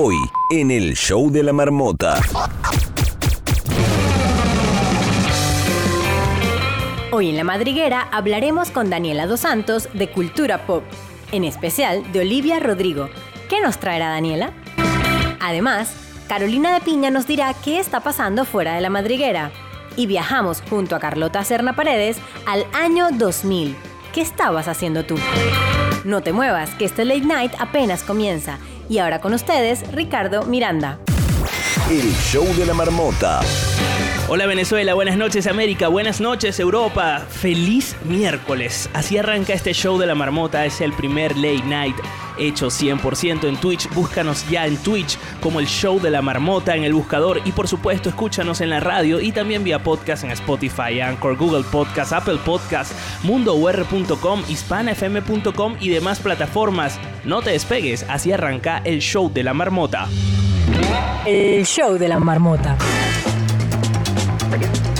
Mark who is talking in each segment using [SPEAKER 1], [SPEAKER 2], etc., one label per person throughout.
[SPEAKER 1] Hoy, en el show de la marmota.
[SPEAKER 2] Hoy en La Madriguera hablaremos con Daniela Dos Santos de Cultura Pop, en especial de Olivia Rodrigo. ¿Qué nos traerá Daniela? Además, Carolina de Piña nos dirá qué está pasando fuera de La Madriguera. Y viajamos junto a Carlota Serna Paredes al año 2000. ¿Qué estabas haciendo tú? No te muevas, que este late night apenas comienza. Y ahora con ustedes, Ricardo Miranda.
[SPEAKER 1] El show de la marmota.
[SPEAKER 3] Hola Venezuela, buenas noches América, buenas noches Europa, feliz miércoles. Así arranca este show de la marmota, es el primer late night hecho 100% en Twitch. Búscanos ya en Twitch como el show de la marmota en el buscador y por supuesto escúchanos en la radio y también vía podcast en Spotify, Anchor, Google Podcast, Apple Podcast, mundour.com, hispanafm.com y demás plataformas. No te despegues, así arranca el show de la marmota.
[SPEAKER 2] El show de la marmota. Forget.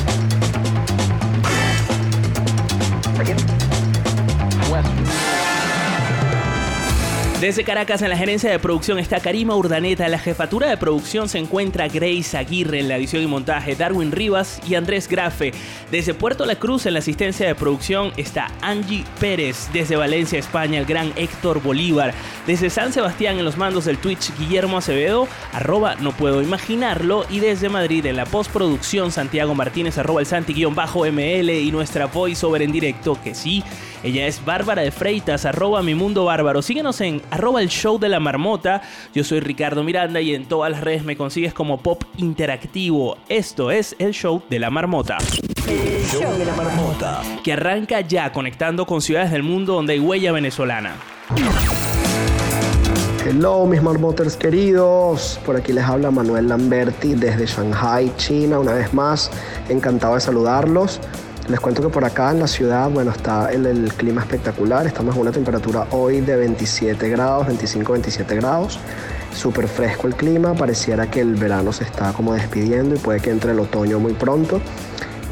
[SPEAKER 3] Desde Caracas en la gerencia de producción está Karima Urdaneta, en la jefatura de producción se encuentra Grace Aguirre en la edición y montaje, Darwin Rivas y Andrés Grafe. Desde Puerto La Cruz en la asistencia de producción está Angie Pérez, desde Valencia, España, el gran Héctor Bolívar, desde San Sebastián en los mandos del Twitch Guillermo Acevedo, arroba no puedo imaginarlo, y desde Madrid en la postproducción Santiago Martínez, arroba el Santi-ML y nuestra voiceover en directo, que sí, ella es Bárbara de Freitas, arroba mi mundo bárbaro. Síguenos en arroba el show de la marmota. Yo soy Ricardo Miranda y en todas las redes me consigues como Pop Interactivo. Esto es el show de la marmota.
[SPEAKER 1] El show de la marmota.
[SPEAKER 3] Que arranca ya conectando con ciudades del mundo donde hay huella venezolana.
[SPEAKER 4] Hello mis marmoters queridos, por aquí les habla Manuel Lamberti desde Shanghai, China, una vez más, encantado de saludarlos. Les cuento que por acá en la ciudad, bueno, está el, clima espectacular. Estamos en una temperatura hoy de 27 grados, 25-27 grados. Súper fresco el clima. Pareciera que el verano se está como despidiendo y puede que entre el otoño muy pronto.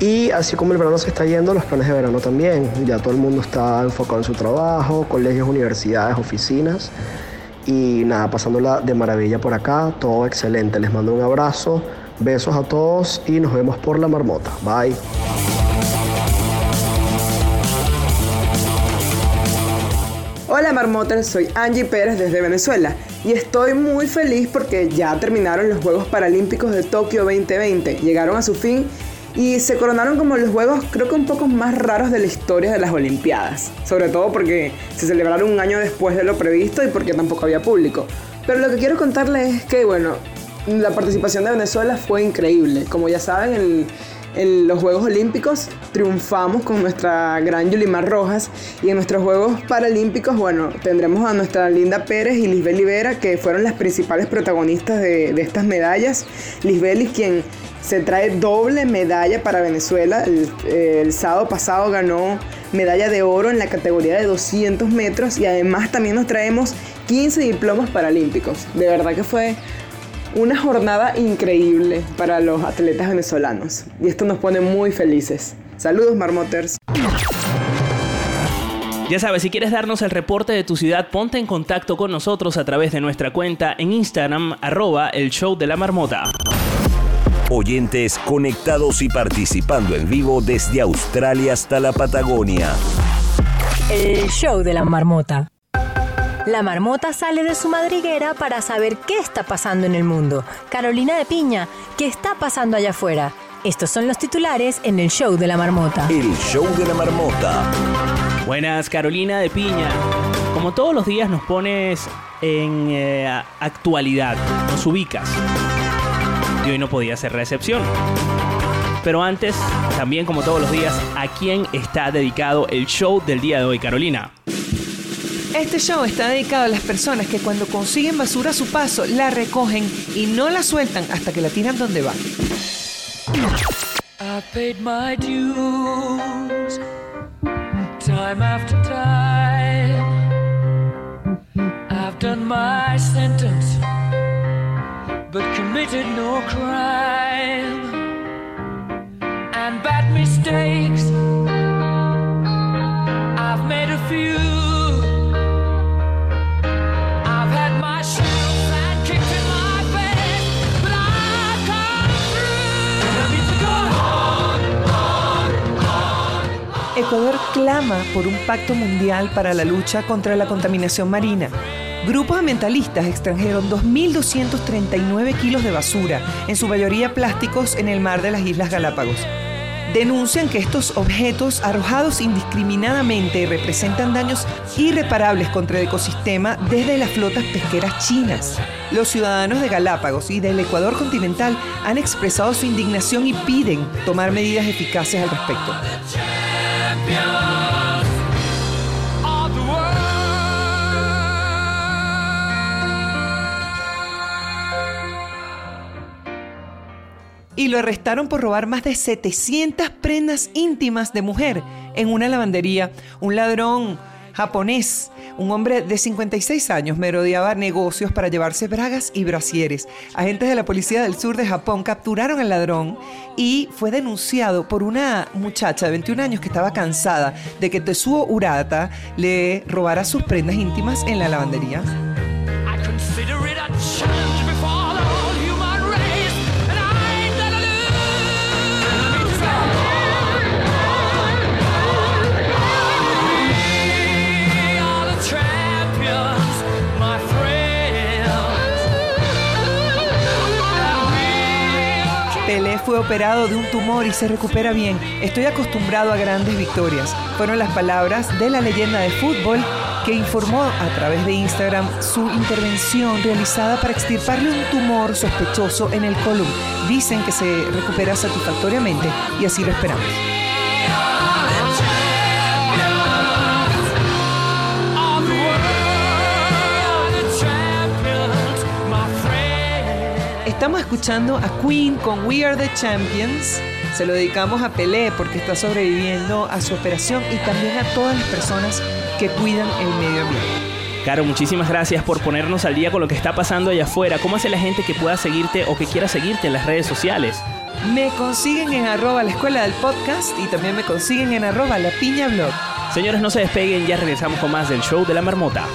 [SPEAKER 4] Y así como el verano se está yendo, los planes de verano también. Ya todo el mundo está enfocado en su trabajo, colegios, universidades, oficinas. Y nada, pasándola de maravilla por acá. Todo excelente. Les mando un abrazo. Besos a todos y nos vemos por la marmota. Bye.
[SPEAKER 5] Hola Marmoters, soy Angie Pérez desde Venezuela y estoy muy feliz porque ya terminaron los Juegos Paralímpicos de Tokio 2020, llegaron a su fin y se coronaron como los Juegos creo que un poco más raros de la historia de las Olimpiadas, sobre todo porque se celebraron un año después de lo previsto y porque tampoco había público. Pero lo que quiero contarles es que, bueno, la participación de Venezuela fue increíble. Como ya saben, el en los Juegos Olímpicos triunfamos con nuestra gran Yulimar Rojas y en nuestros Juegos Paralímpicos, bueno, tendremos a nuestra Linda Pérez y Lisbeth Libera, que fueron las principales protagonistas de, estas medallas. Lisbeth quien se trae doble medalla para Venezuela. El, el, sábado pasado ganó medalla de oro en la categoría de 200 metros y además también nos traemos 15 diplomas paralímpicos. De verdad que fue una jornada increíble para los atletas venezolanos y esto nos pone muy felices. Saludos Marmoters.
[SPEAKER 3] Ya sabes, si quieres darnos el reporte de tu ciudad, ponte en contacto con nosotros a través de nuestra cuenta en Instagram, arroba el show de la marmota.
[SPEAKER 1] Oyentes conectados y participando en vivo desde Australia hasta la Patagonia.
[SPEAKER 2] El show de la marmota. La marmota sale de su madriguera para saber qué está pasando en el mundo. Carolina de Piña, ¿qué está pasando allá afuera? Estos son los titulares en el show de la marmota.
[SPEAKER 1] El show de la marmota.
[SPEAKER 3] Buenas, Carolina de Piña. Como todos los días nos pones en eh, actualidad, nos ubicas. Y hoy no podía ser recepción. Pero antes, también como todos los días, ¿a quién está dedicado el show del día de hoy, Carolina?
[SPEAKER 6] Este show está dedicado a las personas que cuando consiguen basura a su paso, la recogen y no la sueltan hasta que la tiran donde va.
[SPEAKER 7] I paid my dues time after time. I've done my sentence, but committed no crime. And bad mistakes, I've made a few.
[SPEAKER 6] Clama por un pacto mundial para la lucha contra la contaminación marina. Grupos ambientalistas extrajeron 2.239 kilos de basura, en su mayoría plásticos, en el mar de las Islas Galápagos. Denuncian que estos objetos arrojados indiscriminadamente representan daños irreparables contra el ecosistema desde las flotas pesqueras chinas. Los ciudadanos de Galápagos y del Ecuador continental han expresado su indignación y piden tomar medidas eficaces al respecto. Y lo arrestaron por robar más de 700 prendas íntimas de mujer en una lavandería. Un ladrón japonés, un hombre de 56 años, merodeaba negocios para llevarse bragas y brasieres. Agentes de la policía del sur de Japón capturaron al ladrón y fue denunciado por una muchacha de 21 años que estaba cansada de que Tetsuo Urata le robara sus prendas íntimas en la lavandería. Pelé fue operado de un tumor y se recupera bien. Estoy acostumbrado a grandes victorias. Fueron las palabras de la leyenda de fútbol que informó a través de Instagram su intervención realizada para extirparle un tumor sospechoso en el colon. Dicen que se recupera satisfactoriamente y así lo esperamos. Estamos escuchando a Queen con We Are the Champions. Se lo dedicamos a Pelé porque está sobreviviendo a su operación y también a todas las personas que cuidan el medio ambiente.
[SPEAKER 3] Caro, muchísimas gracias por ponernos al día con lo que está pasando allá afuera. ¿Cómo hace la gente que pueda seguirte o que quiera seguirte en las redes sociales?
[SPEAKER 6] Me consiguen en arroba la escuela del podcast y también me consiguen en arroba la piña blog.
[SPEAKER 3] Señores, no se despeguen, ya regresamos con más del show de la marmota.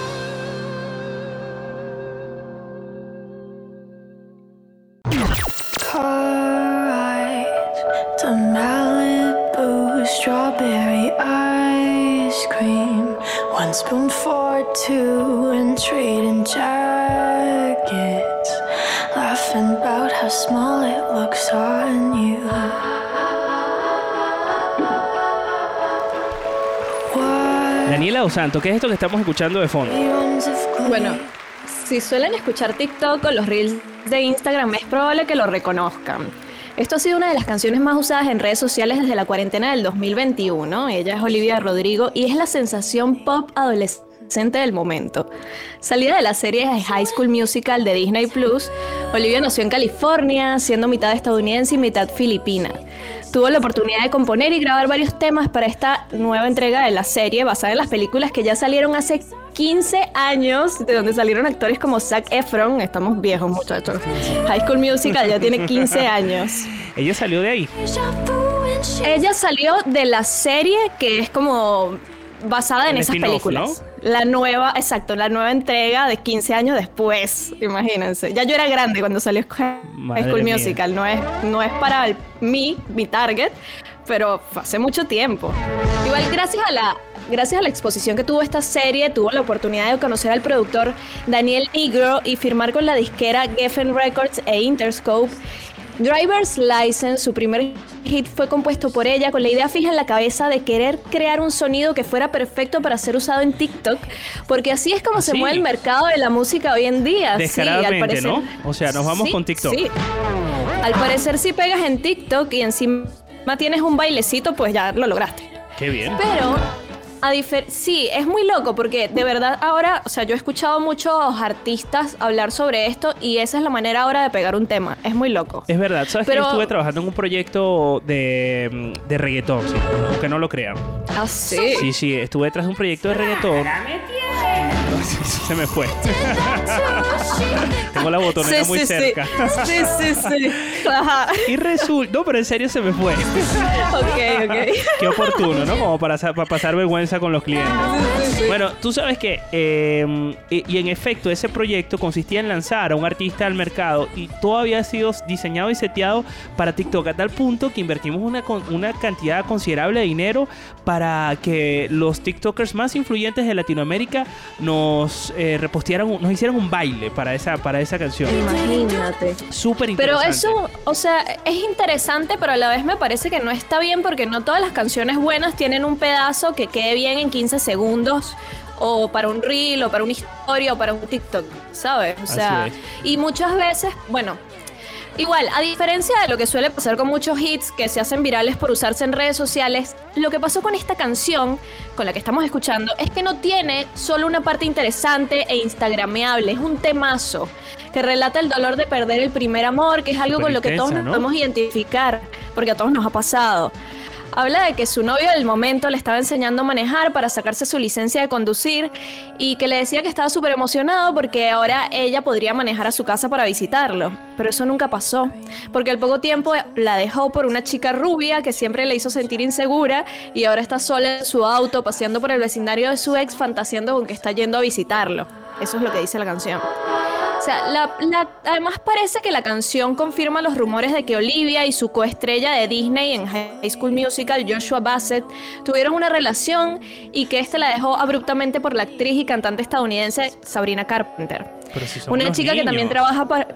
[SPEAKER 8] One spoon for two and trading jackets. Laughing about how small it looks on you. What
[SPEAKER 3] Daniela Dos Santos, ¿qué es esto que estamos escuchando de fondo?
[SPEAKER 9] Bueno, si suelen escuchar TikTok o los reels de Instagram, es probable que lo reconozcan. Esto ha sido una de las canciones más usadas en redes sociales desde la cuarentena del 2021. Ella es Olivia Rodrigo y es la sensación pop adolescente del momento. Salida de la serie High School Musical de Disney Plus, Olivia nació en California, siendo mitad estadounidense y mitad filipina. Tuvo la oportunidad de componer y grabar varios temas para esta nueva entrega de la serie basada en las películas que ya salieron hace 15 años, de donde salieron actores como Zac Efron, estamos viejos muchachos. High School Musical ya tiene 15 años.
[SPEAKER 3] Ella salió de ahí.
[SPEAKER 9] Ella salió de la serie que es como basada en esas películas. La nueva, exacto, la nueva entrega de 15 años después, imagínense. Ya yo era grande cuando salió
[SPEAKER 3] Madre
[SPEAKER 9] School
[SPEAKER 3] mía.
[SPEAKER 9] Musical, no es, no es para el- mí, mi target, pero fue hace mucho tiempo. Igual gracias a la gracias a la exposición que tuvo esta serie, tuvo la oportunidad de conocer al productor Daniel Negro y firmar con la disquera Geffen Records e Interscope. Driver's License, su primer hit fue compuesto por ella con la idea fija en la cabeza de querer crear un sonido que fuera perfecto para ser usado en TikTok, porque así es como se mueve el mercado de la música hoy en día. Sí,
[SPEAKER 3] Descaradamente,
[SPEAKER 9] al parecer.
[SPEAKER 3] ¿no? O sea, nos vamos
[SPEAKER 9] Sí,
[SPEAKER 3] con TikTok.
[SPEAKER 9] Sí. Al parecer si pegas en TikTok y encima tienes un bailecito, pues ya lo lograste.
[SPEAKER 3] Qué bien.
[SPEAKER 9] Pero, a sí, es muy loco porque de verdad ahora, o sea, yo he escuchado muchos artistas hablar sobre esto y esa es la manera ahora de pegar un tema. Es muy loco.
[SPEAKER 3] Es verdad, ¿sabes que
[SPEAKER 9] Pero-
[SPEAKER 3] yo estuve trabajando en un proyecto de, de reggaetón, sí, aunque no lo crean.
[SPEAKER 9] Ah, sí.
[SPEAKER 3] Sí, sí, estuve detrás de un proyecto de reggaetón. Se me fue. Tengo la botonera muy cerca.
[SPEAKER 9] Sí, sí, sí. Ajá.
[SPEAKER 3] Y resulta, no, pero en serio se me fue.
[SPEAKER 9] Ok, ok.
[SPEAKER 3] Qué oportuno, ¿no? Como para, para pasar vergüenza con los clientes. Bueno, tú sabes que, eh, y, y en efecto, ese proyecto consistía en lanzar a un artista al mercado y todo había sido diseñado y seteado para TikTok a tal punto que invertimos una, una cantidad considerable de dinero para que los TikTokers más influyentes de Latinoamérica nos eh, repostearan, nos hicieran un baile para esa, para esa canción.
[SPEAKER 9] Imagínate.
[SPEAKER 3] Súper
[SPEAKER 9] Pero
[SPEAKER 3] interesante.
[SPEAKER 9] eso, o sea, es interesante, pero a la vez me parece que no está bien porque no todas las canciones buenas tienen un pedazo que quede bien en 15 segundos o para un reel o para una historia o para un TikTok, ¿sabes? O sea,
[SPEAKER 3] Así
[SPEAKER 9] y muchas veces, bueno, Igual, a diferencia de lo que suele pasar con muchos hits que se hacen virales por usarse en redes sociales, lo que pasó con esta canción, con la que estamos escuchando, es que no tiene solo una parte interesante e instagrameable, es un temazo que relata el dolor de perder el primer amor, que es algo con lo que todos nos
[SPEAKER 3] ¿no?
[SPEAKER 9] podemos identificar, porque a todos nos ha pasado. Habla de que su novio del momento le estaba enseñando a manejar para sacarse su licencia de conducir y que le decía que estaba súper emocionado porque ahora ella podría manejar a su casa para visitarlo. Pero eso nunca pasó, porque al poco tiempo la dejó por una chica rubia que siempre le hizo sentir insegura y ahora está sola en su auto paseando por el vecindario de su ex fantaseando con que está yendo a visitarlo. Eso es lo que dice la canción. O sea, la- la- además parece que la canción confirma los rumores de que Olivia y su coestrella de Disney en High School Musical, Joshua Bassett, tuvieron una relación y que este la dejó abruptamente por la actriz y cantante estadounidense Sabrina Carpenter.
[SPEAKER 3] Pero si son
[SPEAKER 9] Una
[SPEAKER 3] unos
[SPEAKER 9] chica que también trabaja para...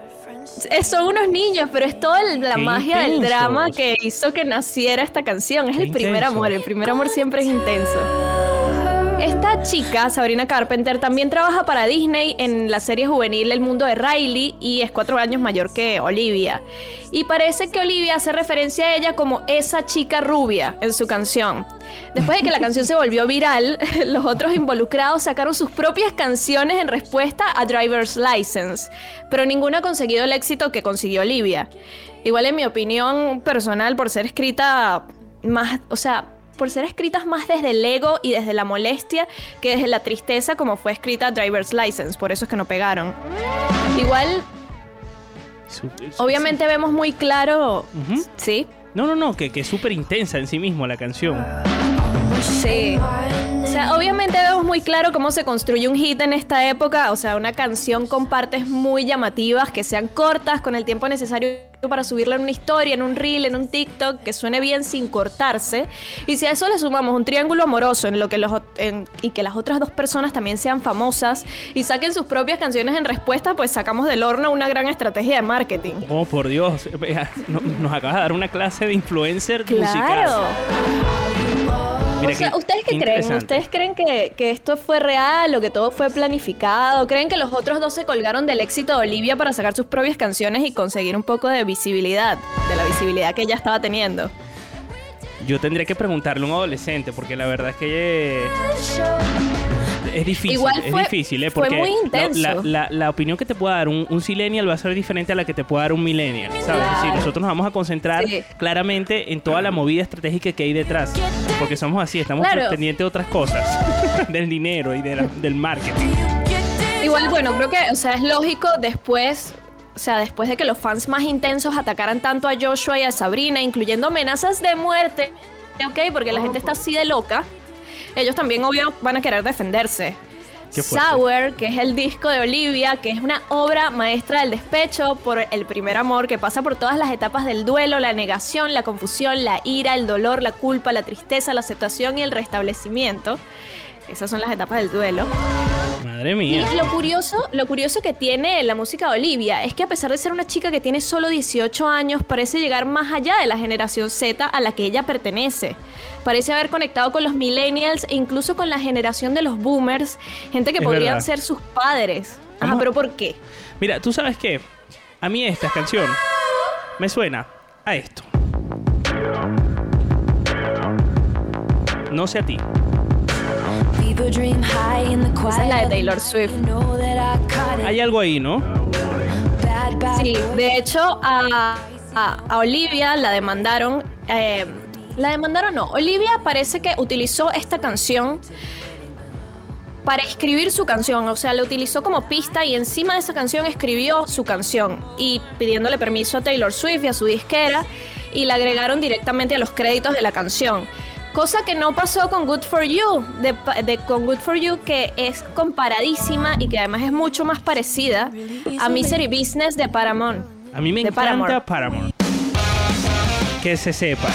[SPEAKER 9] Eh, Son unos niños, pero es toda el- la
[SPEAKER 3] Qué
[SPEAKER 9] magia del drama que hizo que naciera esta canción. Es
[SPEAKER 3] Qué
[SPEAKER 9] el primer
[SPEAKER 3] intenso.
[SPEAKER 9] amor, el primer amor siempre es intenso. Esta chica, Sabrina Carpenter, también trabaja para Disney en la serie juvenil El mundo de Riley y es cuatro años mayor que Olivia. Y parece que Olivia hace referencia a ella como esa chica rubia en su canción. Después de que la canción se volvió viral, los otros involucrados sacaron sus propias canciones en respuesta a Driver's License, pero ninguna ha conseguido el éxito que consiguió Olivia. Igual en mi opinión personal, por ser escrita más, o sea, por ser escritas más desde el ego y desde la molestia que desde la tristeza como fue escrita Driver's License, por eso es que no pegaron. Igual, obviamente vemos muy claro. ¿sí?
[SPEAKER 3] No, no, no, que, que es súper intensa en sí mismo la canción.
[SPEAKER 9] Sí. O sea, obviamente vemos muy claro cómo se construye un hit en esta época, o sea, una canción con partes muy llamativas, que sean cortas, con el tiempo necesario para subirla en una historia, en un reel, en un TikTok, que suene bien sin cortarse. Y si a eso le sumamos un triángulo amoroso en lo que los en- y que las otras dos personas también sean famosas y saquen sus propias canciones en respuesta, pues sacamos del horno una gran estrategia de marketing.
[SPEAKER 3] Oh, por Dios. No- Nos acabas de dar una clase de influencer musical. Mira,
[SPEAKER 9] o sea,
[SPEAKER 3] qué-
[SPEAKER 9] ¿ustedes qué,
[SPEAKER 3] qué
[SPEAKER 9] creen? ¿Ustedes creen que, que esto fue real o que todo fue planificado? ¿Creen que los otros dos se colgaron del éxito de Olivia para sacar sus propias canciones y conseguir un poco de visibilidad, de la visibilidad que ella estaba teniendo?
[SPEAKER 3] Yo tendría que preguntarle a un adolescente, porque la verdad es que es difícil.
[SPEAKER 9] Igual fue-
[SPEAKER 3] es difícil, ¿eh?
[SPEAKER 9] fue
[SPEAKER 3] Porque
[SPEAKER 9] muy
[SPEAKER 3] la-
[SPEAKER 9] intenso.
[SPEAKER 3] La, la- la opinión que te pueda dar un, un silenial va a ser diferente a la que te pueda dar un millennial, ¿sabes? Es decir, nosotros nos vamos a concentrar
[SPEAKER 9] Sí.
[SPEAKER 3] claramente en toda la movida estratégica que hay detrás, porque somos así, estamos
[SPEAKER 9] Claro.
[SPEAKER 3] pendientes de otras cosas, del dinero y de la- del marketing.
[SPEAKER 9] Igual, bueno, creo que, o sea, es lógico después, o sea, después de que los fans más intensos atacaran tanto a Joshua y a Sabrina, incluyendo amenazas de muerte, ¿ok? Porque la gente está así de loca. Ellos también, obvio, van a querer defenderse. Sour, que es el disco de Olivia, que es una obra maestra del despecho por el primer amor, que pasa por todas las etapas del duelo, la negación, la confusión, la ira, el dolor, la culpa, la tristeza, la aceptación y el restablecimiento. Esas son las etapas del duelo.
[SPEAKER 3] Madre
[SPEAKER 9] Y
[SPEAKER 3] mía.
[SPEAKER 9] lo curioso, lo curioso que tiene la música de Olivia es que a pesar de ser una chica que tiene solo 18 años, parece llegar más allá de la generación Z a la que ella pertenece. Parece haber conectado con los millennials e incluso con la generación de los boomers, gente que
[SPEAKER 3] Es
[SPEAKER 9] podrían
[SPEAKER 3] verdad.
[SPEAKER 9] ser sus padres. Ajá, pero ¿por qué?
[SPEAKER 3] Mira, tú sabes que a mí esta canción me suena a esto. No sé a ti.
[SPEAKER 9] Esa es la de Taylor Swift.
[SPEAKER 3] Hay algo ahí, ¿no?
[SPEAKER 9] Sí, de hecho a, a- a Olivia la demandaron. eh, la demandaron no. Olivia parece que utilizó esta canción para escribir su canción. O sea, la utilizó como pista y encima de esa canción escribió su canción. Y pidiéndole permiso a Taylor Swift y a su disquera. Y la agregaron directamente a los créditos de la canción. Cosa que no pasó con Good For You, de, de- con Good For You, que es comparadísima y que además es mucho más parecida a Misery Business de Paramount.
[SPEAKER 3] A mí me
[SPEAKER 9] De
[SPEAKER 3] encanta
[SPEAKER 9] Paramore.
[SPEAKER 3] Paramore. Que se sepa.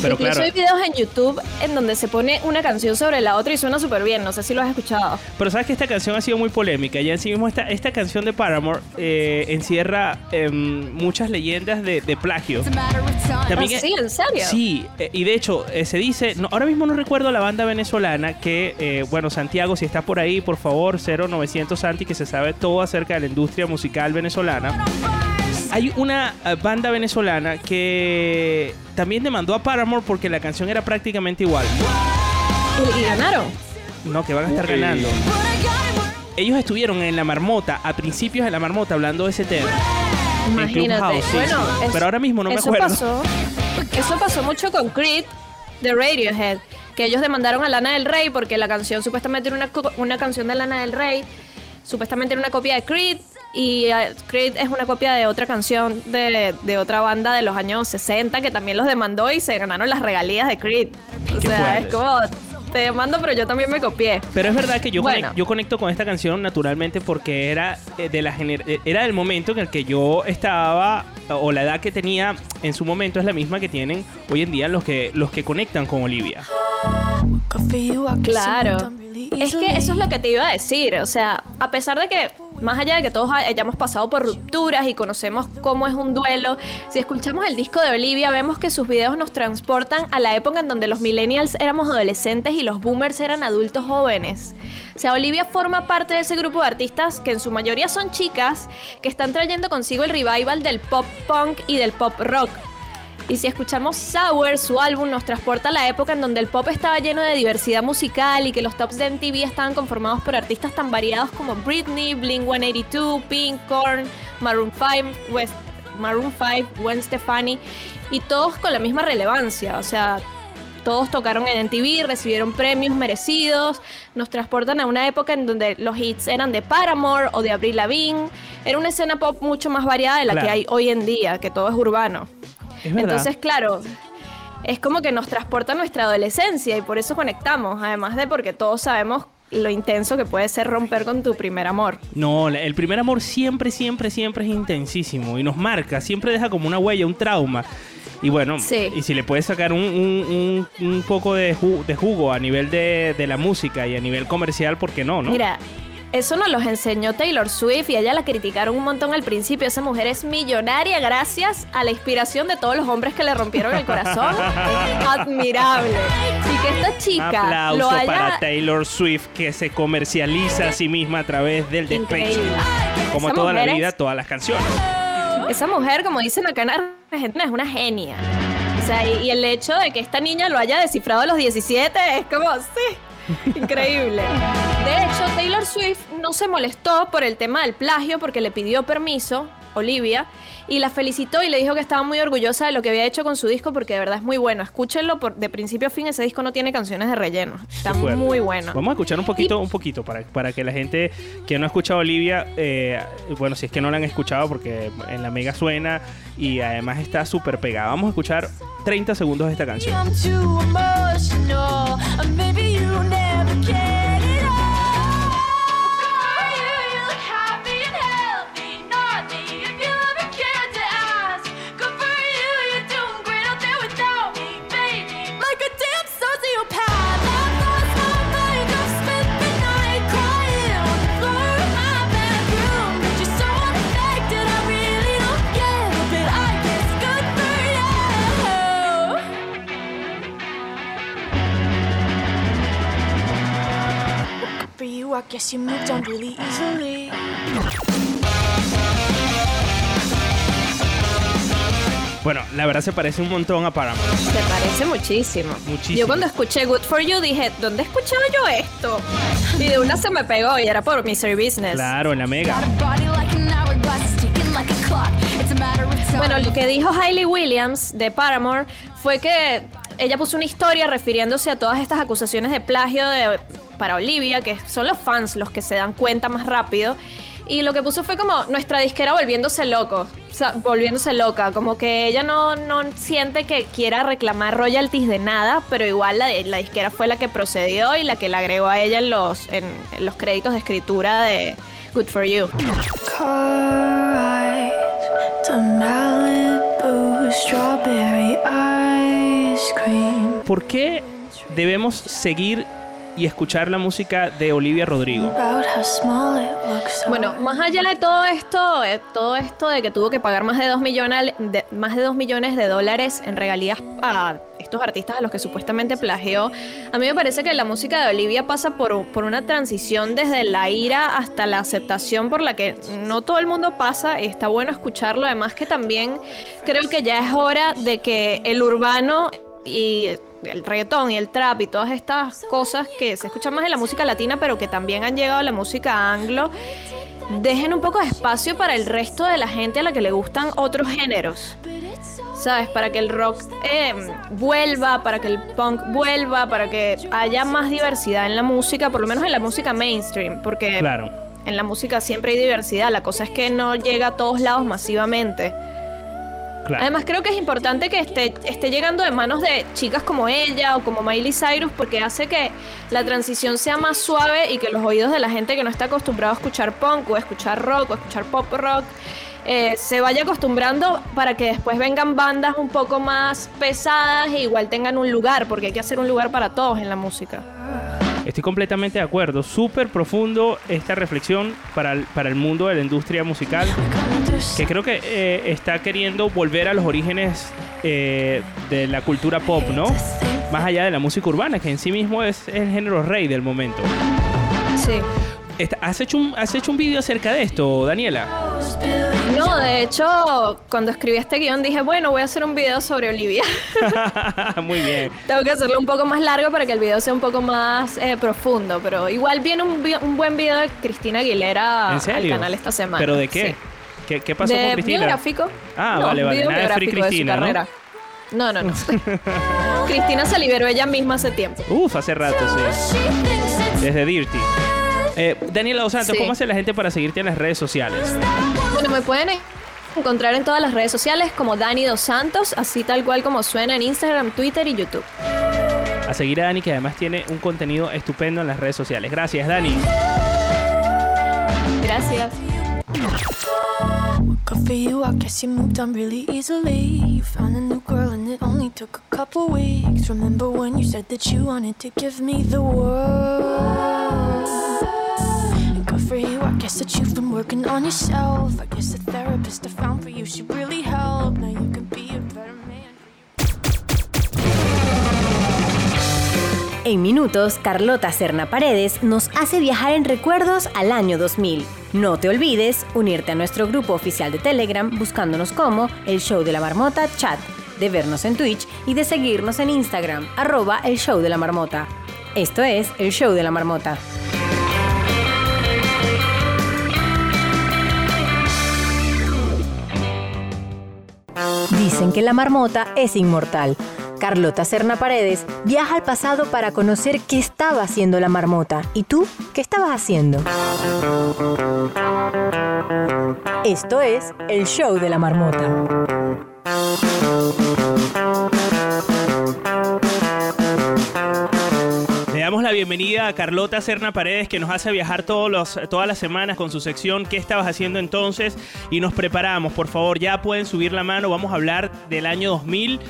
[SPEAKER 3] Pero
[SPEAKER 9] Incluso
[SPEAKER 3] claro,
[SPEAKER 9] hay videos en YouTube en donde se pone una canción sobre la otra y suena súper bien. No sé si lo has escuchado.
[SPEAKER 3] pero sabes que esta canción ha sido muy polémica. Ya en sí mismo esta, esta canción de Paramore eh, encierra em, muchas leyendas de, de plagio. También
[SPEAKER 9] Ah,
[SPEAKER 3] es-
[SPEAKER 9] sí, ¿en serio?
[SPEAKER 3] Sí, eh, y de hecho eh, se dice, no, ahora mismo no recuerdo la banda venezolana que, eh, bueno, Santiago, si estás por ahí, por favor, 0900 Santi, que se sabe todo acerca de la industria musical venezolana. Hay una eh, banda venezolana que también demandó a Paramore porque la canción era prácticamente igual.
[SPEAKER 9] Y, y ganaron.
[SPEAKER 3] No, que van a estar ganando. Ellos estuvieron en la marmota, a principios de la marmota, hablando de ese tema.
[SPEAKER 9] Imagínate.
[SPEAKER 3] Clubhouse, sí,
[SPEAKER 9] bueno,
[SPEAKER 3] sí.
[SPEAKER 9] es-
[SPEAKER 3] pero ahora mismo no me
[SPEAKER 9] eso
[SPEAKER 3] acuerdo.
[SPEAKER 9] Pasó, eso pasó mucho con Creed de Radiohead. Que ellos demandaron a Lana del Rey porque la canción supuestamente era una, una canción de Lana del Rey. Supuestamente era una copia de Creed. Y eh, Creed es una copia de otra canción de, de otra banda de los años 60 que también los demandó y se ganaron las regalías de Creed. O
[SPEAKER 3] Qué
[SPEAKER 9] sea, es como, te demando, pero yo también me copié.
[SPEAKER 3] Pero es verdad que yo,
[SPEAKER 9] Bueno.
[SPEAKER 3] conec- yo conecto con esta canción naturalmente porque era eh, de la gener- eh, era del momento en el que yo estaba o la edad que tenía en su momento es la misma que tienen hoy en día los que los que conectan con Olivia.
[SPEAKER 9] Claro. Es que eso es lo que te iba a decir. O sea, a pesar de que, más allá de que todos hayamos pasado por rupturas y conocemos cómo es un duelo, si escuchamos el disco de Olivia, vemos que sus videos nos transportan a la época en donde los millennials éramos adolescentes y los boomers eran adultos jóvenes. O sea, Olivia forma parte de ese grupo de artistas que en su mayoría son chicas que están trayendo consigo el revival del pop punk y del pop rock. Y si escuchamos Sour, su álbum nos transporta a la época en donde el pop estaba lleno de diversidad musical y que los tops de MTV estaban conformados por artistas tan variados como Britney, Blink 182, Pink, Korn, Maroon 5, West, Maroon 5, Gwen Stefani y todos con la misma relevancia. O sea, todos tocaron en MTV, recibieron premios merecidos, nos transportan a una época en donde los hits eran de Paramore o de Avril Lavigne. Era una escena pop mucho más variada de la
[SPEAKER 3] Claro.
[SPEAKER 9] que hay hoy en día, que todo es urbano.
[SPEAKER 3] Es.
[SPEAKER 9] Entonces, claro, es como que nos transporta a nuestra adolescencia y por eso conectamos, además de porque todos sabemos lo intenso que puede ser romper con tu primer amor.
[SPEAKER 3] No, el primer amor siempre, siempre, siempre es intensísimo y nos marca, siempre deja como una huella, un trauma. Y bueno,
[SPEAKER 9] Sí.
[SPEAKER 3] y si le puedes sacar un, un- un- un poco de, ju- de jugo a nivel de, de la música y a nivel comercial, ¿por qué no? no?
[SPEAKER 9] Mira, eso nos los enseñó Taylor Swift y ella la criticaron un montón al principio. Esa mujer es millonaria gracias a la inspiración de todos los hombres que le rompieron el corazón. es admirable. Y que esta
[SPEAKER 3] Un
[SPEAKER 9] chica
[SPEAKER 3] aplauso
[SPEAKER 9] lo haya...
[SPEAKER 3] para Taylor Swift que se comercializa a sí misma a través del despecho. Como
[SPEAKER 9] Esa
[SPEAKER 3] toda la
[SPEAKER 9] es-
[SPEAKER 3] vida, todas las canciones.
[SPEAKER 9] Esa mujer, como dicen acá en Argentina, es una genia. O sea, y, y el hecho de que esta niña lo haya descifrado a los 17 es como, sí, increíble. De hecho, Taylor Swift no se molestó por el tema del plagio porque le pidió permiso, Olivia, y la felicitó y le dijo que estaba muy orgullosa de lo que había hecho con su disco porque de verdad es muy bueno. Escúchenlo por, de principio a fin, ese disco no tiene canciones de relleno. Está
[SPEAKER 3] Fuerte.
[SPEAKER 9] muy bueno.
[SPEAKER 3] Vamos a escuchar un poquito, un poquito, para, para que la gente que no ha escuchado a Olivia, eh, bueno, si es que no la han escuchado, porque en la mega suena y además está súper pegada. Vamos a escuchar 30 segundos de esta canción.
[SPEAKER 8] Emotional. Or maybe you never get you, I guess you moved on really easily.
[SPEAKER 3] Bueno, la verdad se parece un montón a Paramore.
[SPEAKER 9] Se parece muchísimo.
[SPEAKER 3] Muchísimo.
[SPEAKER 9] Yo cuando escuché Good For You dije, ¿dónde escuchaba yo esto? Y de una se me pegó y era por Misery Business.
[SPEAKER 3] Claro, en la mega.
[SPEAKER 9] Bueno, lo que dijo Hailey Williams de Paramore fue que ella puso una historia refiriéndose a todas estas acusaciones de plagio de- para Olivia, que son los fans los que se dan cuenta más rápido. Y lo que puso fue como nuestra disquera volviéndose loco, o sea, volviéndose loca, como que ella no, no siente que quiera reclamar royalties de nada, pero igual la, la disquera fue la que procedió y la que le agregó a ella en los, en, en los créditos de escritura de Good For You.
[SPEAKER 3] ¿Por qué debemos seguir y escuchar la música de Olivia Rodrigo?
[SPEAKER 9] Bueno, más allá de todo esto, eh, todo esto de que tuvo que pagar más de 2 millones de, más de 2 millones de dólares en regalías a estos artistas a los que supuestamente plagió, a mí me parece que la música de Olivia pasa por, por una transición desde la ira hasta la aceptación por la que no todo el mundo pasa y está bueno escucharlo. Además que también creo que ya es hora de que el urbano y el reggaetón y el trap y todas estas cosas que se escuchan más en la música latina, pero que también han llegado a la música anglo, dejen un poco de espacio para el resto de la gente a la que le gustan otros géneros. ¿Sabes? Para que el rock eh, vuelva, para que el punk vuelva, para que haya más diversidad en la música, por lo menos en la música mainstream, porque
[SPEAKER 3] Claro.
[SPEAKER 9] en la música siempre hay diversidad, la cosa es que no llega a todos lados masivamente. Además creo que es importante que esté, esté llegando de manos de chicas como ella o como Miley Cyrus porque hace que la transición sea más suave y que los oídos de la gente que no está acostumbrado a escuchar punk o escuchar rock o escuchar pop rock eh, se vaya acostumbrando para que después vengan bandas un poco más pesadas e igual tengan un lugar porque hay que hacer un lugar para todos en la música.
[SPEAKER 3] Estoy completamente de acuerdo. Súper profundo esta reflexión para el, para el mundo de la industria musical, que creo que eh, está queriendo volver a los orígenes eh, de la cultura pop, ¿no? Más allá de la música urbana, que en sí mismo es el género rey del momento.
[SPEAKER 9] Sí.
[SPEAKER 3] ¿Has hecho un, has hecho un video acerca de esto, Daniela?
[SPEAKER 9] No, de hecho, cuando escribí este guion dije, bueno, voy a hacer un video sobre Olivia.
[SPEAKER 3] Muy bien.
[SPEAKER 9] Tengo que hacerlo un poco más largo para que el video sea un poco más eh, profundo, pero igual viene un, un buen video de Cristina Aguilera
[SPEAKER 3] ¿En
[SPEAKER 9] al canal esta semana.
[SPEAKER 3] ¿Pero de qué?
[SPEAKER 9] Sí.
[SPEAKER 3] ¿Qué, qué pasó
[SPEAKER 9] de
[SPEAKER 3] con Cristina?
[SPEAKER 9] biográfico.
[SPEAKER 3] Ah,
[SPEAKER 9] No,
[SPEAKER 3] vale, vale. Nada de Free Cristina,
[SPEAKER 9] de
[SPEAKER 3] ¿no?
[SPEAKER 9] No, no, no. Cristina se liberó ella misma hace tiempo.
[SPEAKER 3] Uf, hace rato, sí. Desde Dirty. Eh, Daniela Dos Santos,
[SPEAKER 9] Sí.
[SPEAKER 3] ¿cómo hace la gente para seguirte en las redes sociales?
[SPEAKER 9] Bueno, me pueden encontrar en todas las redes sociales como Dani Dos Santos, así tal cual como suena en Instagram, Twitter y YouTube.
[SPEAKER 3] A seguir a Dani, que además tiene un contenido estupendo en las redes sociales. Gracias, Dani.
[SPEAKER 9] Gracias.
[SPEAKER 8] Good for you, I guess you moved on really easily. You found a new girl and it only took a couple weeks. Remember when you said that you wanted to give me the world? That you've been working on yourself. I guess the therapist I found for you should really help. Now you can be a better man.
[SPEAKER 2] En minutos, Carlota Serna Paredes nos hace viajar en recuerdos al año 2000. No te olvides unirte a nuestro grupo oficial de Telegram buscándonos como El Show de la Marmota Chat, de vernos en Twitch y de seguirnos en Instagram, arroba El Show de la Marmota. Esto es El Show de la Marmota. Dicen que la marmota es inmortal. Carlota Serna Paredes viaja al pasado para conocer qué estaba haciendo la marmota. ¿Y tú? ¿Qué estabas haciendo? Esto es el show de la marmota.
[SPEAKER 3] Bienvenida a Carlota Serna Paredes, que nos hace viajar todos los, todas las semanas con su sección ¿Qué estabas haciendo entonces? Y nos preparamos, por favor, ya pueden subir la mano, vamos a hablar del año 2000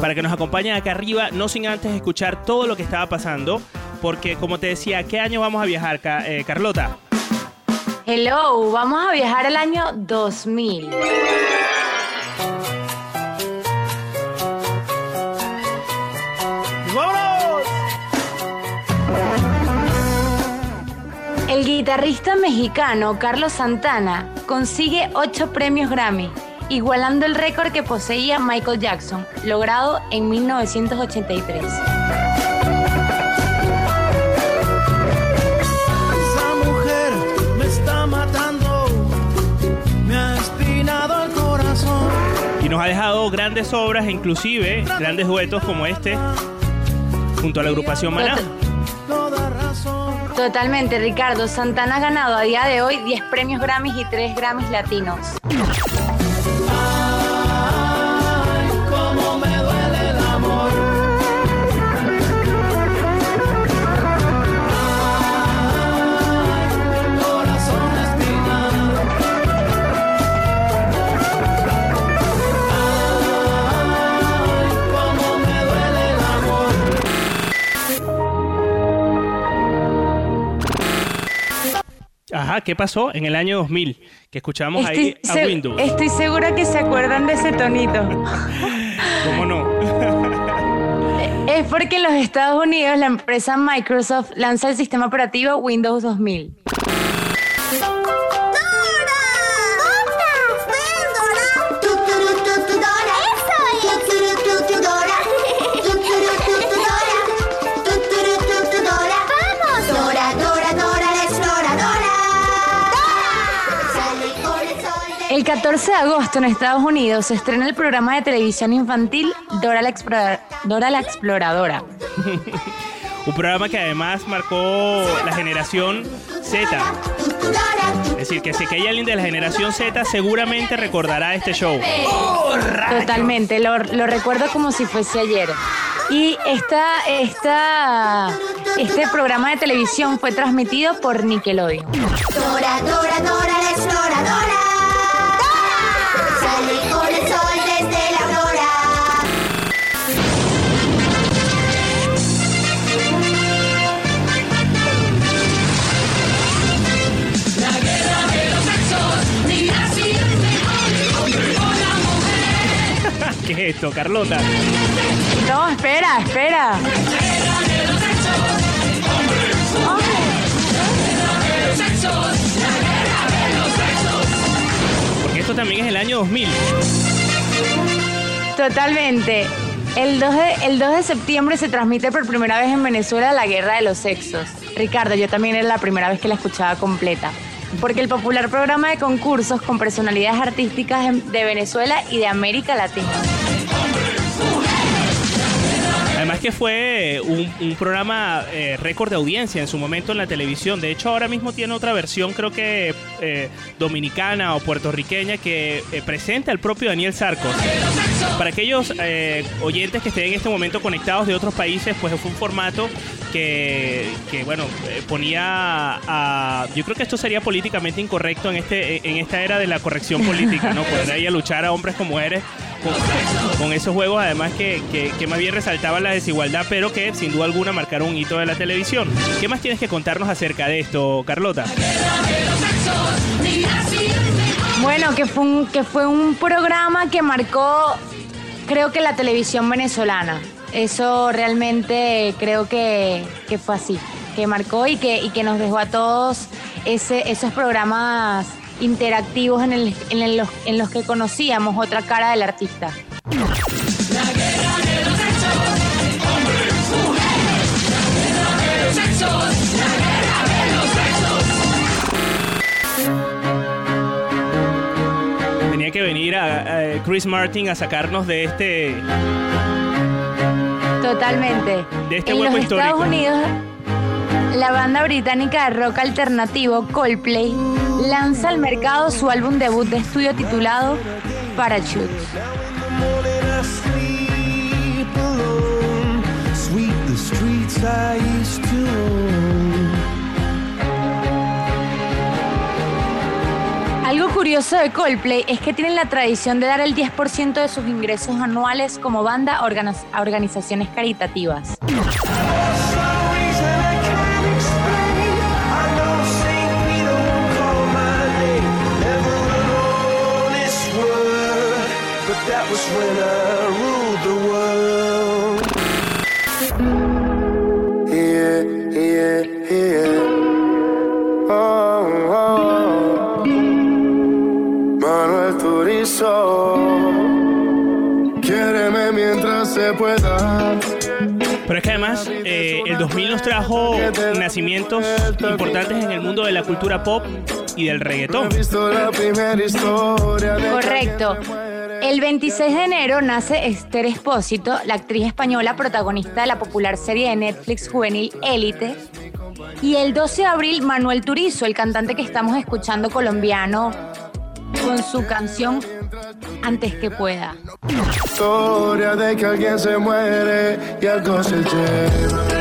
[SPEAKER 3] para que nos acompañen acá arriba, no sin antes escuchar todo lo que estaba pasando, porque como te decía, ¿qué año vamos a viajar, eh, Carlota?
[SPEAKER 10] Hello, vamos a viajar al año 2000. El guitarrista mexicano Carlos Santana consigue 8 premios Grammy, igualando el récord que poseía Michael Jackson, logrado en 1983.
[SPEAKER 11] Esa mujer me está matando, me ha espinado el corazón.
[SPEAKER 3] Y nos ha dejado grandes obras e inclusive grandes duetos como este junto a la agrupación Maná.
[SPEAKER 10] Totalmente, Ricardo. Santana ha ganado a día de hoy 10 premios Grammys y 3 Grammys latinos.
[SPEAKER 3] ¿Qué pasó en el año 2000? Que escuchábamos ahí a Windows.
[SPEAKER 10] estoy segura que se acuerdan de ese tonito.
[SPEAKER 3] ¿Cómo no?
[SPEAKER 10] Es porque en los Estados Unidos la empresa Microsoft lanza el sistema operativo Windows 2000. 14 de agosto en Estados Unidos se estrena el programa de televisión infantil Dora la, Explora- Dora la Exploradora.
[SPEAKER 3] Un programa que además marcó la generación Z. Es decir, que si que hay alguien de la generación Z seguramente recordará este show.
[SPEAKER 10] Totalmente, lo, lo recuerdo como si fuese ayer. Y esta, esta, este programa de televisión fue transmitido por Nickelodeon.
[SPEAKER 8] Dora, Dora, Dora, la exploradora.
[SPEAKER 3] ¿Qué es esto, Carlota?
[SPEAKER 10] No, espera, espera.
[SPEAKER 7] La guerra de los sexos, hombre, mujer. La guerra de los sexos, la guerra de los sexos.
[SPEAKER 3] Porque esto también es el año 2000.
[SPEAKER 10] Totalmente. El 2, de, el 2 de septiembre se transmite por primera vez en Venezuela la Guerra de los Sexos. Ricardo, yo también era la primera vez que la escuchaba completa. Porque el popular programa de concursos con personalidades artísticas de Venezuela y de América Latina.
[SPEAKER 3] Además que fue un, un programa eh, récord de audiencia en su momento en la televisión. De hecho, ahora mismo tiene otra versión, creo que eh, dominicana o puertorriqueña, que eh, presenta el propio Daniel Sarcos. Para aquellos eh, oyentes que estén en este momento conectados de otros países, pues fue un formato que, que, bueno, eh, ponía a... Yo creo que esto sería políticamente incorrecto en, este, en esta era de la corrección política, ¿no? Poner ahí a luchar a hombres como mujeres con, esos juegos, además que, que, más bien resaltaban la desigualdad, pero que sin duda alguna marcaron un hito de la televisión. ¿Qué más tienes que contarnos acerca de esto, Carlota?
[SPEAKER 10] Bueno, que fue un, que fue un programa que marcó, creo que la televisión venezolana. Eso realmente creo que, que fue así, que marcó y que, y que nos dejó a todos ese, esos programas interactivos en, el- en el- los, en los que conocíamos otra cara del artista.
[SPEAKER 7] La guerra de los sexos, hombre, mujer. La guerra de los sexos, la guerra de los sexos.
[SPEAKER 3] Tenía que venir a, a Chris Martin a sacarnos de este...
[SPEAKER 10] Totalmente.
[SPEAKER 3] De este
[SPEAKER 10] en
[SPEAKER 3] hueco
[SPEAKER 10] los
[SPEAKER 3] histórico.
[SPEAKER 10] Estados Unidos, la banda británica de rock alternativo Coldplay lanza al mercado su álbum debut de estudio titulado Parachute. Algo curioso de Coldplay es que tienen la tradición de dar el 10% de sus ingresos anuales como banda a organizaciones caritativas.
[SPEAKER 11] Was when I ruled the world. Yeah, yeah, yeah. Oh, oh. Manuel Turizo. Quiéreme mientras se pueda.
[SPEAKER 3] Pero es que además eh, el 2000 nos trajo nacimientos importantes en el mundo de la cultura pop y del reggaetón.
[SPEAKER 10] Correcto. El 26 de enero nace Esther Espósito, la actriz española protagonista de la popular serie de Netflix juvenil Élite. Y el 12 de abril, Manuel Turizo, el cantante que estamos escuchando colombiano, con su canción Antes que pueda.
[SPEAKER 11] Historia de que alguien se muere y algo se.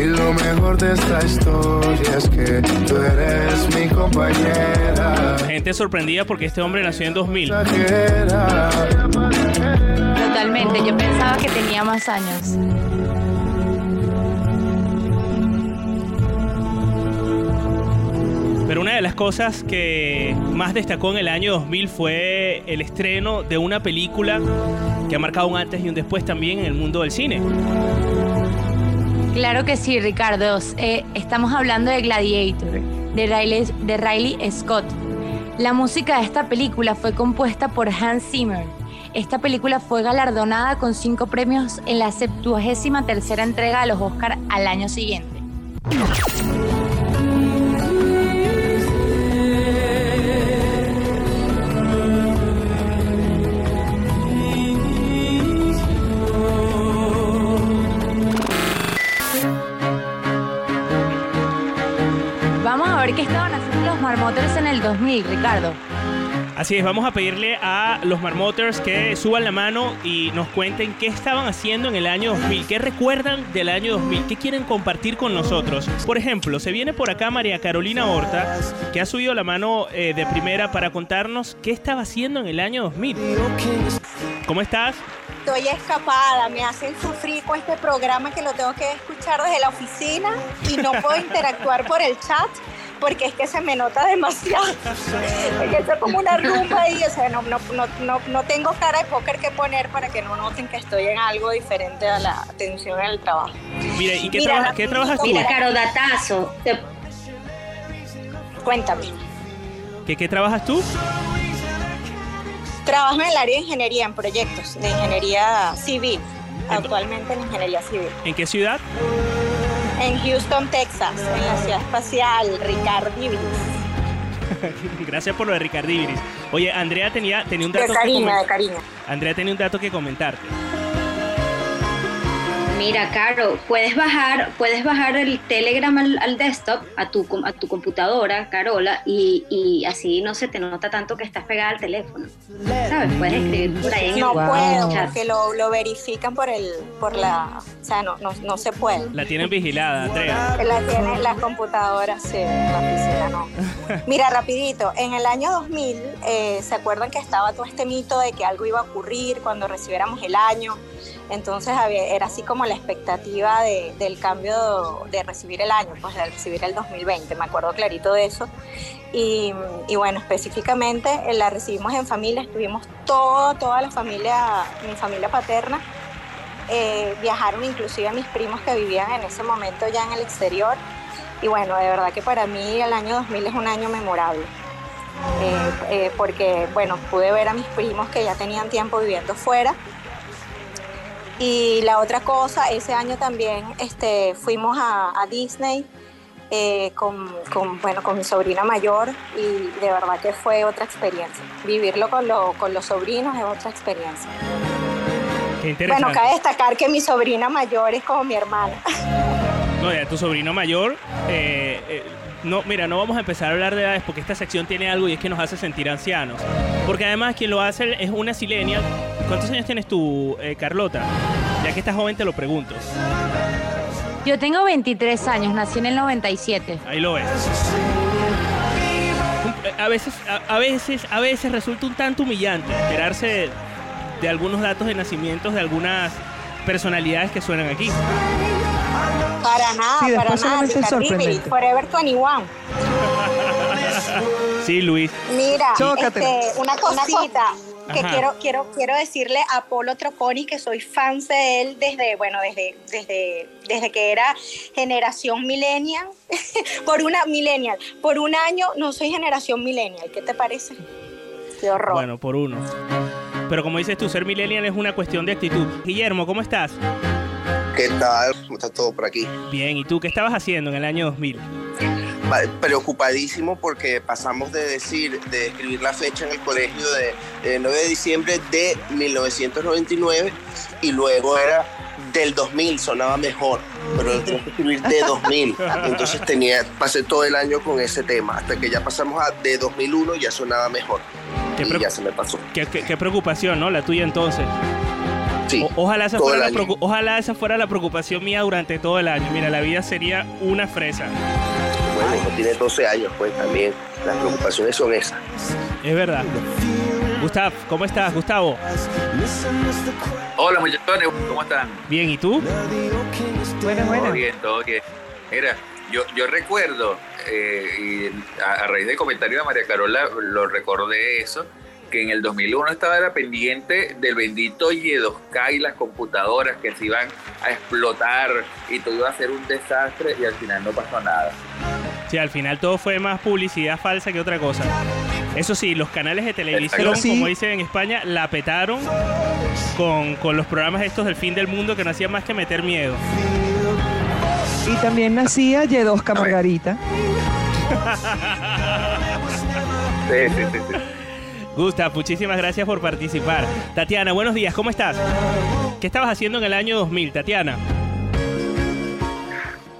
[SPEAKER 11] Y lo mejor de esta historia es que tú eres mi compañera.
[SPEAKER 3] Gente sorprendida porque este hombre nació en 2000.
[SPEAKER 10] Totalmente, yo pensaba que tenía más años.
[SPEAKER 3] Pero una de las cosas que más destacó en el año 2000 fue el estreno de una película que ha marcado un antes y un después también en el mundo del cine.
[SPEAKER 10] Claro que sí, Ricardo. Eh, estamos hablando de Gladiator, de Riley, de Riley Scott. La música de esta película fue compuesta por Hans Zimmer. Esta película fue galardonada con cinco premios en la 73 tercera entrega de los Oscars al año siguiente. Marmoters en el 2000, Ricardo.
[SPEAKER 3] Así es, vamos a pedirle a los Marmoters que suban la mano y nos cuenten qué estaban haciendo en el año 2000, qué recuerdan del año 2000, qué quieren compartir con nosotros. Por ejemplo, se viene por acá María Carolina Horta, que ha subido la mano eh, de primera para contarnos qué estaba haciendo en el año 2000. ¿Cómo estás?
[SPEAKER 12] Estoy escapada, me hacen sufrir con este programa que lo tengo que escuchar desde la oficina y no puedo interactuar por el chat porque es que se me nota demasiado. Es que esto es como una rumba y o sea, no, no, no, no, no tengo cara de póker que poner para que no noten que estoy en algo diferente a la atención en el trabajo.
[SPEAKER 3] Mira, ¿y qué,
[SPEAKER 12] Mira,
[SPEAKER 3] traba- qué trabajas tú?
[SPEAKER 12] Mira,
[SPEAKER 13] Caro, datazo. Te-
[SPEAKER 12] Cuéntame.
[SPEAKER 3] ¿Qué, qué trabajas tú?
[SPEAKER 12] Trabajo en el área de ingeniería, en proyectos de ingeniería civil, actualmente en ingeniería civil.
[SPEAKER 3] ¿En qué ciudad?
[SPEAKER 12] En Houston, Texas, en la ciudad espacial Ricardo Iris.
[SPEAKER 3] Gracias por lo de Ricardo Iberis. Oye, Andrea tenía, tenía un
[SPEAKER 12] De
[SPEAKER 3] dato que
[SPEAKER 12] cariño, de cariño.
[SPEAKER 3] Andrea tenía un dato que comentarte.
[SPEAKER 13] Mira, Caro, puedes bajar, puedes bajar el Telegram al, al desktop, a tu, com- a tu computadora, Carola, y, y así no se te nota tanto que estás pegada al teléfono. ¿Sabes? Puedes escribir por ahí en
[SPEAKER 12] No
[SPEAKER 13] el
[SPEAKER 12] puedo,
[SPEAKER 13] chat.
[SPEAKER 12] porque lo, lo verifican por el, por la, o sea, no, no, no se puede.
[SPEAKER 3] La tienen vigilada, Andrea.
[SPEAKER 12] La tienen las computadoras, sí, la oficina no. Mira, rapidito, en el año 2000, eh, ¿se acuerdan que estaba todo este mito de que algo iba a ocurrir cuando recibiéramos el año? Entonces había- era así como la expectativa de- del cambio de recibir el año, pues de recibir el 2020, me acuerdo clarito de eso. Y, y bueno, específicamente eh, la recibimos en familia, estuvimos todo, toda la familia, mi familia paterna, eh, viajaron inclusive mis primos que vivían en ese momento ya en el exterior. Y bueno, de verdad que para mí el año 2000 es un año memorable. Eh, eh, porque bueno, pude ver a mis primos que ya tenían tiempo viviendo fuera. Y la otra cosa, ese año también este, fuimos a, a Disney eh, con, con, bueno, con mi sobrina mayor y de verdad que fue otra experiencia. Vivirlo con, lo- con los sobrinos es otra experiencia.
[SPEAKER 3] Qué interesante.
[SPEAKER 12] Bueno, cabe destacar que mi sobrina mayor es como mi hermana.
[SPEAKER 3] No, ya tu sobrino mayor. eh, eh, no, mira, no vamos a empezar a hablar de edades porque esta sección tiene algo y es que nos hace sentir ancianos. Porque además quien lo hace es una silenia. ¿Cuántos años tienes tú, eh, Carlota? Ya que estás joven te lo pregunto.
[SPEAKER 10] Yo tengo 23 años, nací en el 97.
[SPEAKER 3] Ahí lo ves. A veces, a, a veces, a veces resulta un tanto humillante enterarse de, de algunos datos de nacimientos de algunas personalidades que suenan aquí.
[SPEAKER 12] Para nada,
[SPEAKER 6] Sí,
[SPEAKER 12] para nada.
[SPEAKER 6] es
[SPEAKER 12] Forever 21.
[SPEAKER 3] Sí, Luis.
[SPEAKER 12] Mira, este, una cosita que quiero, quiero, quiero decirle a Polo Troconi que soy fan de él desde, bueno, desde, desde, desde que era generación millennial. por una millennial. Por un año no soy generación millennial. ¿Qué te parece? Qué horror.
[SPEAKER 3] Bueno, por uno. Pero como dices tú, ser millennial es una cuestión de actitud. Guillermo, ¿cómo estás?
[SPEAKER 14] ¿Qué tal? ¿Cómo está todo por aquí?
[SPEAKER 3] Bien, ¿y tú qué estabas haciendo en el año 2000?
[SPEAKER 14] ba- preocupadísimo porque pasamos de decir, de escribir la fecha en el colegio de, de 9 de diciembre de 1999 y luego era del 2000, sonaba mejor, pero tenía que escribir de 2000. Entonces tenía, pasé todo el año con ese tema, hasta que ya pasamos a de 2001 ya sonaba mejor.
[SPEAKER 3] Qué
[SPEAKER 14] y ya se me pasó.
[SPEAKER 3] Qué, qué- qué preocupación, ¿no? La tuya entonces.
[SPEAKER 14] Sí,
[SPEAKER 3] O- ojalá, esa fuera la ojalá esa fuera la preocupación mía durante todo el año. Mira, la vida sería una fresa.
[SPEAKER 14] Bueno, uno tiene 12 años, pues también las preocupaciones son esas.
[SPEAKER 3] Es verdad. Gustav, ¿cómo estás, Gustavo?
[SPEAKER 15] Hola muchachones, ¿cómo están?
[SPEAKER 3] Bien, ¿y tú?
[SPEAKER 6] Buenas,
[SPEAKER 15] Todo bien, todo bien. Mira, yo, yo recuerdo, eh, y a, a raíz del comentario de María Carola, lo recordé eso, que en el 2001 estaba era pendiente del bendito Y2K y las computadoras que se iban a explotar y todo iba a ser un desastre y al final no pasó nada.
[SPEAKER 3] Sí, al final todo fue más publicidad falsa que otra cosa. Eso sí, los canales de televisión,
[SPEAKER 6] sí.
[SPEAKER 3] como dicen en España, la petaron con, con los programas estos del fin del mundo que no hacían más que meter miedo.
[SPEAKER 6] Y también nacía Yedosca Margarita.
[SPEAKER 15] Sí, sí, sí, sí.
[SPEAKER 3] Gustav, muchísimas gracias por participar. Tatiana, buenos días, ¿cómo estás? ¿Qué estabas haciendo en el año 2000, Tatiana?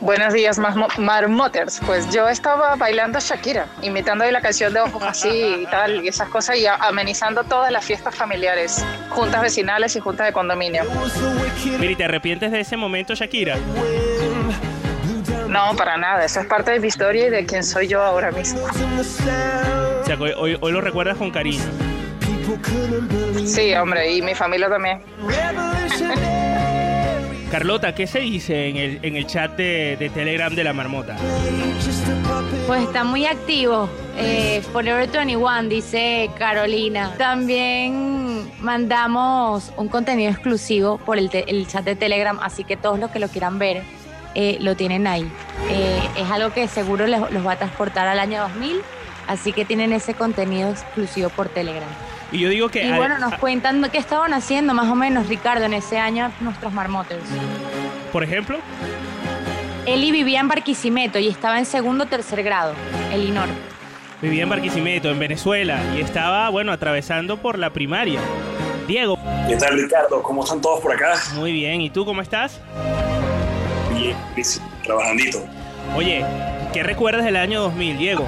[SPEAKER 16] Buenos días, Marmo- Marmoters. Pues yo estaba bailando Shakira, imitando ahí la canción de Ojos Así y tal, y esas cosas, y amenizando todas las fiestas familiares, juntas vecinales y juntas de condominio.
[SPEAKER 3] Mira, ¿y ¿te arrepientes de ese momento, Shakira?
[SPEAKER 16] No, para nada, eso es parte de mi historia y de quién soy yo ahora mismo.
[SPEAKER 3] O sea, hoy, hoy- hoy lo recuerdas con cariño.
[SPEAKER 16] Sí, hombre, y mi familia también.
[SPEAKER 3] Carlota, ¿qué se dice en el, en el chat de, de Telegram de la marmota?
[SPEAKER 10] Pues está muy activo. Eh, Forever 21, dice Carolina. También mandamos un contenido exclusivo por el, te- el chat de Telegram, así que todos los que lo quieran ver eh, lo tienen ahí. Eh, es algo que seguro les- los va a transportar al año 2000, así que tienen ese contenido exclusivo por Telegram.
[SPEAKER 3] Y yo digo que...
[SPEAKER 10] Y bueno, nos cuentan qué estaban haciendo más o menos, Ricardo, en ese año nuestros marmoters.
[SPEAKER 3] Por ejemplo,
[SPEAKER 10] Eli vivía en Barquisimeto y estaba en segundo o tercer grado, Elinor.
[SPEAKER 3] vivía en Barquisimeto, en Venezuela, y estaba, bueno, atravesando por la primaria. Diego.
[SPEAKER 17] ¿Qué tal, Ricardo? ¿Cómo están todos por acá?
[SPEAKER 3] Muy bien, ¿y tú cómo estás?
[SPEAKER 17] Bien, trabajandito.
[SPEAKER 3] Oye, ¿qué recuerdas del año 2000, Diego?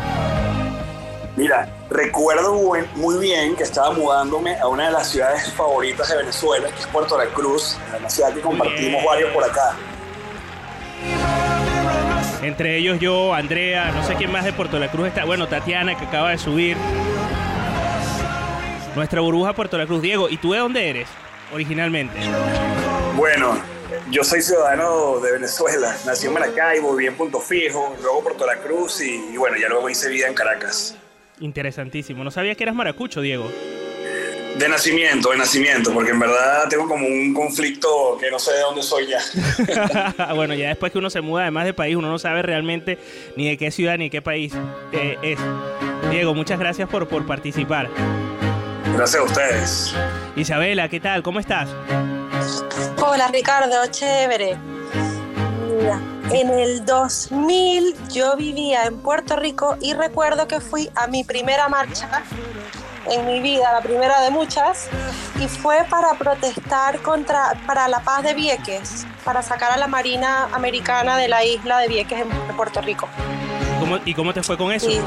[SPEAKER 17] Mira, recuerdo muy bien que estaba mudándome a una de las ciudades favoritas de Venezuela, que es Puerto La Cruz, una ciudad que compartimos varios por acá.
[SPEAKER 3] Entre ellos yo, Andrea, no sé quién más de Puerto La Cruz está. Bueno, Tatiana, que acaba de subir. Nuestra burbuja Puerto La Cruz. Diego, ¿y tú de dónde eres originalmente?
[SPEAKER 17] Bueno, yo soy ciudadano de Venezuela, nací en Maracaibo, viví en Punto Fijo, luego Puerto La Cruz y, y bueno, ya luego hice vida en Caracas.
[SPEAKER 3] Interesantísimo. No sabía que eras maracucho, Diego.
[SPEAKER 17] De nacimiento, de nacimiento, porque en verdad tengo como un conflicto que no sé de dónde soy ya.
[SPEAKER 3] bueno, ya después que uno se muda además de país, uno no sabe realmente ni de qué ciudad ni de qué país eh, es. Diego, muchas gracias por, por participar.
[SPEAKER 17] Gracias a ustedes.
[SPEAKER 3] Isabela, ¿qué tal? ¿Cómo estás?
[SPEAKER 18] Hola Ricardo, chévere. Mira, en el 2000 yo vivía en Puerto Rico y recuerdo que fui a mi primera marcha en mi vida, la primera de muchas, y fue para protestar contra para la paz de Vieques, para sacar a la Marina Americana de la isla de Vieques en Puerto Rico.
[SPEAKER 3] ¿Cómo- ¿Y cómo te fue con eso?
[SPEAKER 18] Y,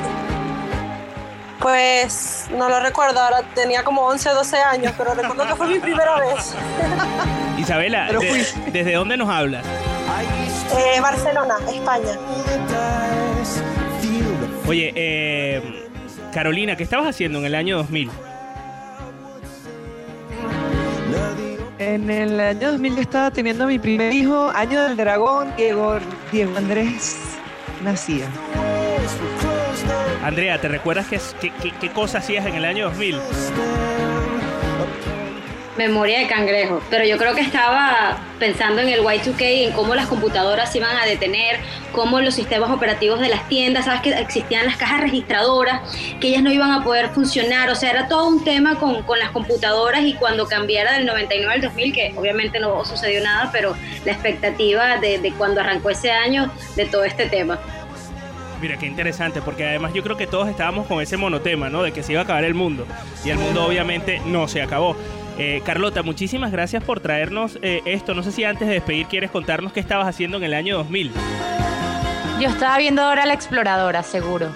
[SPEAKER 18] pues no lo recuerdo, ahora tenía como 11 o 12 años, pero recuerdo que fue mi primera vez.
[SPEAKER 3] Isabela, de- ¿desde dónde nos hablas?
[SPEAKER 18] Eh, Barcelona, España.
[SPEAKER 3] Oye, eh, Carolina, ¿qué estabas haciendo en el año 2000?
[SPEAKER 6] En el año 2000 yo estaba teniendo mi primer hijo, año del dragón, Diego, Diego Andrés nacía.
[SPEAKER 3] Andrea, ¿te recuerdas qué, qué, cosa hacías en el año 2000?
[SPEAKER 13] Memoria de cangrejo, pero yo creo que estaba pensando en el Y2K, en cómo las computadoras se iban a detener, cómo los sistemas operativos de las tiendas, sabes que existían las cajas registradoras, que ellas no iban a poder funcionar, o sea, era todo un tema con, con las computadoras y cuando cambiara del 99 al 2000, que obviamente no sucedió nada, pero la expectativa de, de cuando arrancó ese año de todo este tema.
[SPEAKER 3] Mira, qué interesante, porque además yo creo que todos estábamos con ese monotema, ¿no? De que se iba a acabar el mundo. Y el mundo obviamente no se acabó. Eh, Carlota, muchísimas gracias por traernos eh, esto. No sé si antes de despedir quieres contarnos qué estabas haciendo en el año 2000.
[SPEAKER 10] Yo estaba viendo ahora la exploradora, seguro.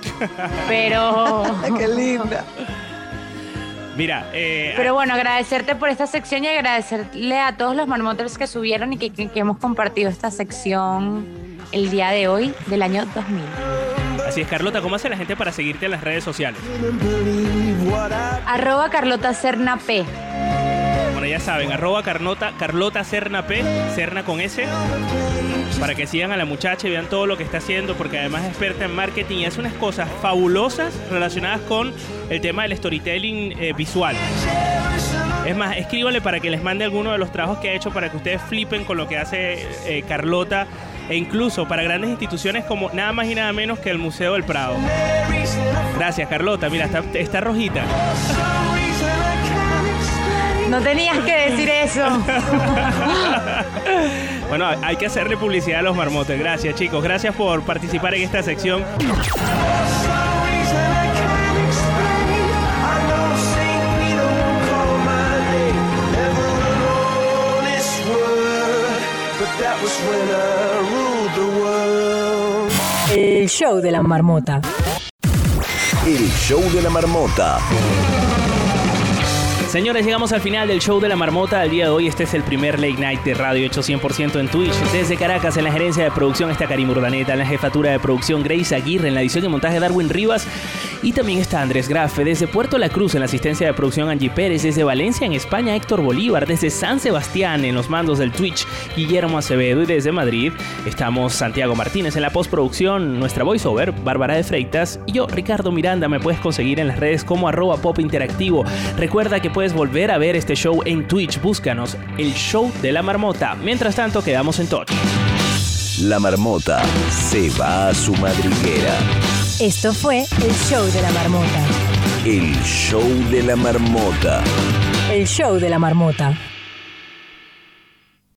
[SPEAKER 10] Pero.
[SPEAKER 6] Qué linda.
[SPEAKER 3] Mira, eh,
[SPEAKER 10] Pero bueno, agradecerte por esta sección y agradecerle a todos los marmoters que subieron y que, que- que hemos compartido esta sección el día de hoy del año 2000.
[SPEAKER 3] así es, Carlota, ¿cómo hace la gente para seguirte en las redes sociales?
[SPEAKER 10] Arroba Carlota Serna P.
[SPEAKER 3] Bueno, ya saben, arroba Carlota, Carlota Serna P, Serna con S, para que sigan a la muchacha y vean todo lo que está haciendo, porque además es experta en marketing y hace unas cosas fabulosas relacionadas con el tema del storytelling eh, visual. Es más, escríbanle para que les mande alguno de los trabajos que ha hecho para que ustedes flipen con lo que hace eh, Carlota e incluso para grandes instituciones como nada más y nada menos que el Museo del Prado. Gracias, Carlota. Mira, está, está rojita.
[SPEAKER 10] No tenías que decir eso.
[SPEAKER 3] Bueno, hay que hacerle publicidad a los marmotes. Gracias, chicos. Gracias por participar en esta sección.
[SPEAKER 2] El show de la marmota.
[SPEAKER 1] El show de la marmota.
[SPEAKER 3] Señores, llegamos al final del show de la marmota del día de hoy. Este es el primer late night de radio hecho 100% en Twitch. Desde Caracas, en la gerencia de producción está Karim Urdaneta, en la jefatura de producción Grace Aguirre, en la edición y montaje Darwin Rivas. Y también está Andrés Grafe. Desde Puerto La Cruz, en la asistencia de producción Angie Pérez. Desde Valencia, en España, Héctor Bolívar. Desde San Sebastián, en los mandos del Twitch, Guillermo Acevedo. Y desde Madrid, estamos Santiago Martínez en la postproducción, nuestra voiceover, Bárbara de Freitas. Y yo, Ricardo Miranda, me puedes conseguir en las redes como arroba pop interactivo. Recuerda que puedes volver a ver este show en Twitch. Búscanos, el show de la marmota. Mientras tanto, quedamos en touch.
[SPEAKER 1] La marmota se va a su madriguera.
[SPEAKER 2] Esto fue el show de la marmota.
[SPEAKER 1] El show de la marmota.
[SPEAKER 2] El show de la marmota.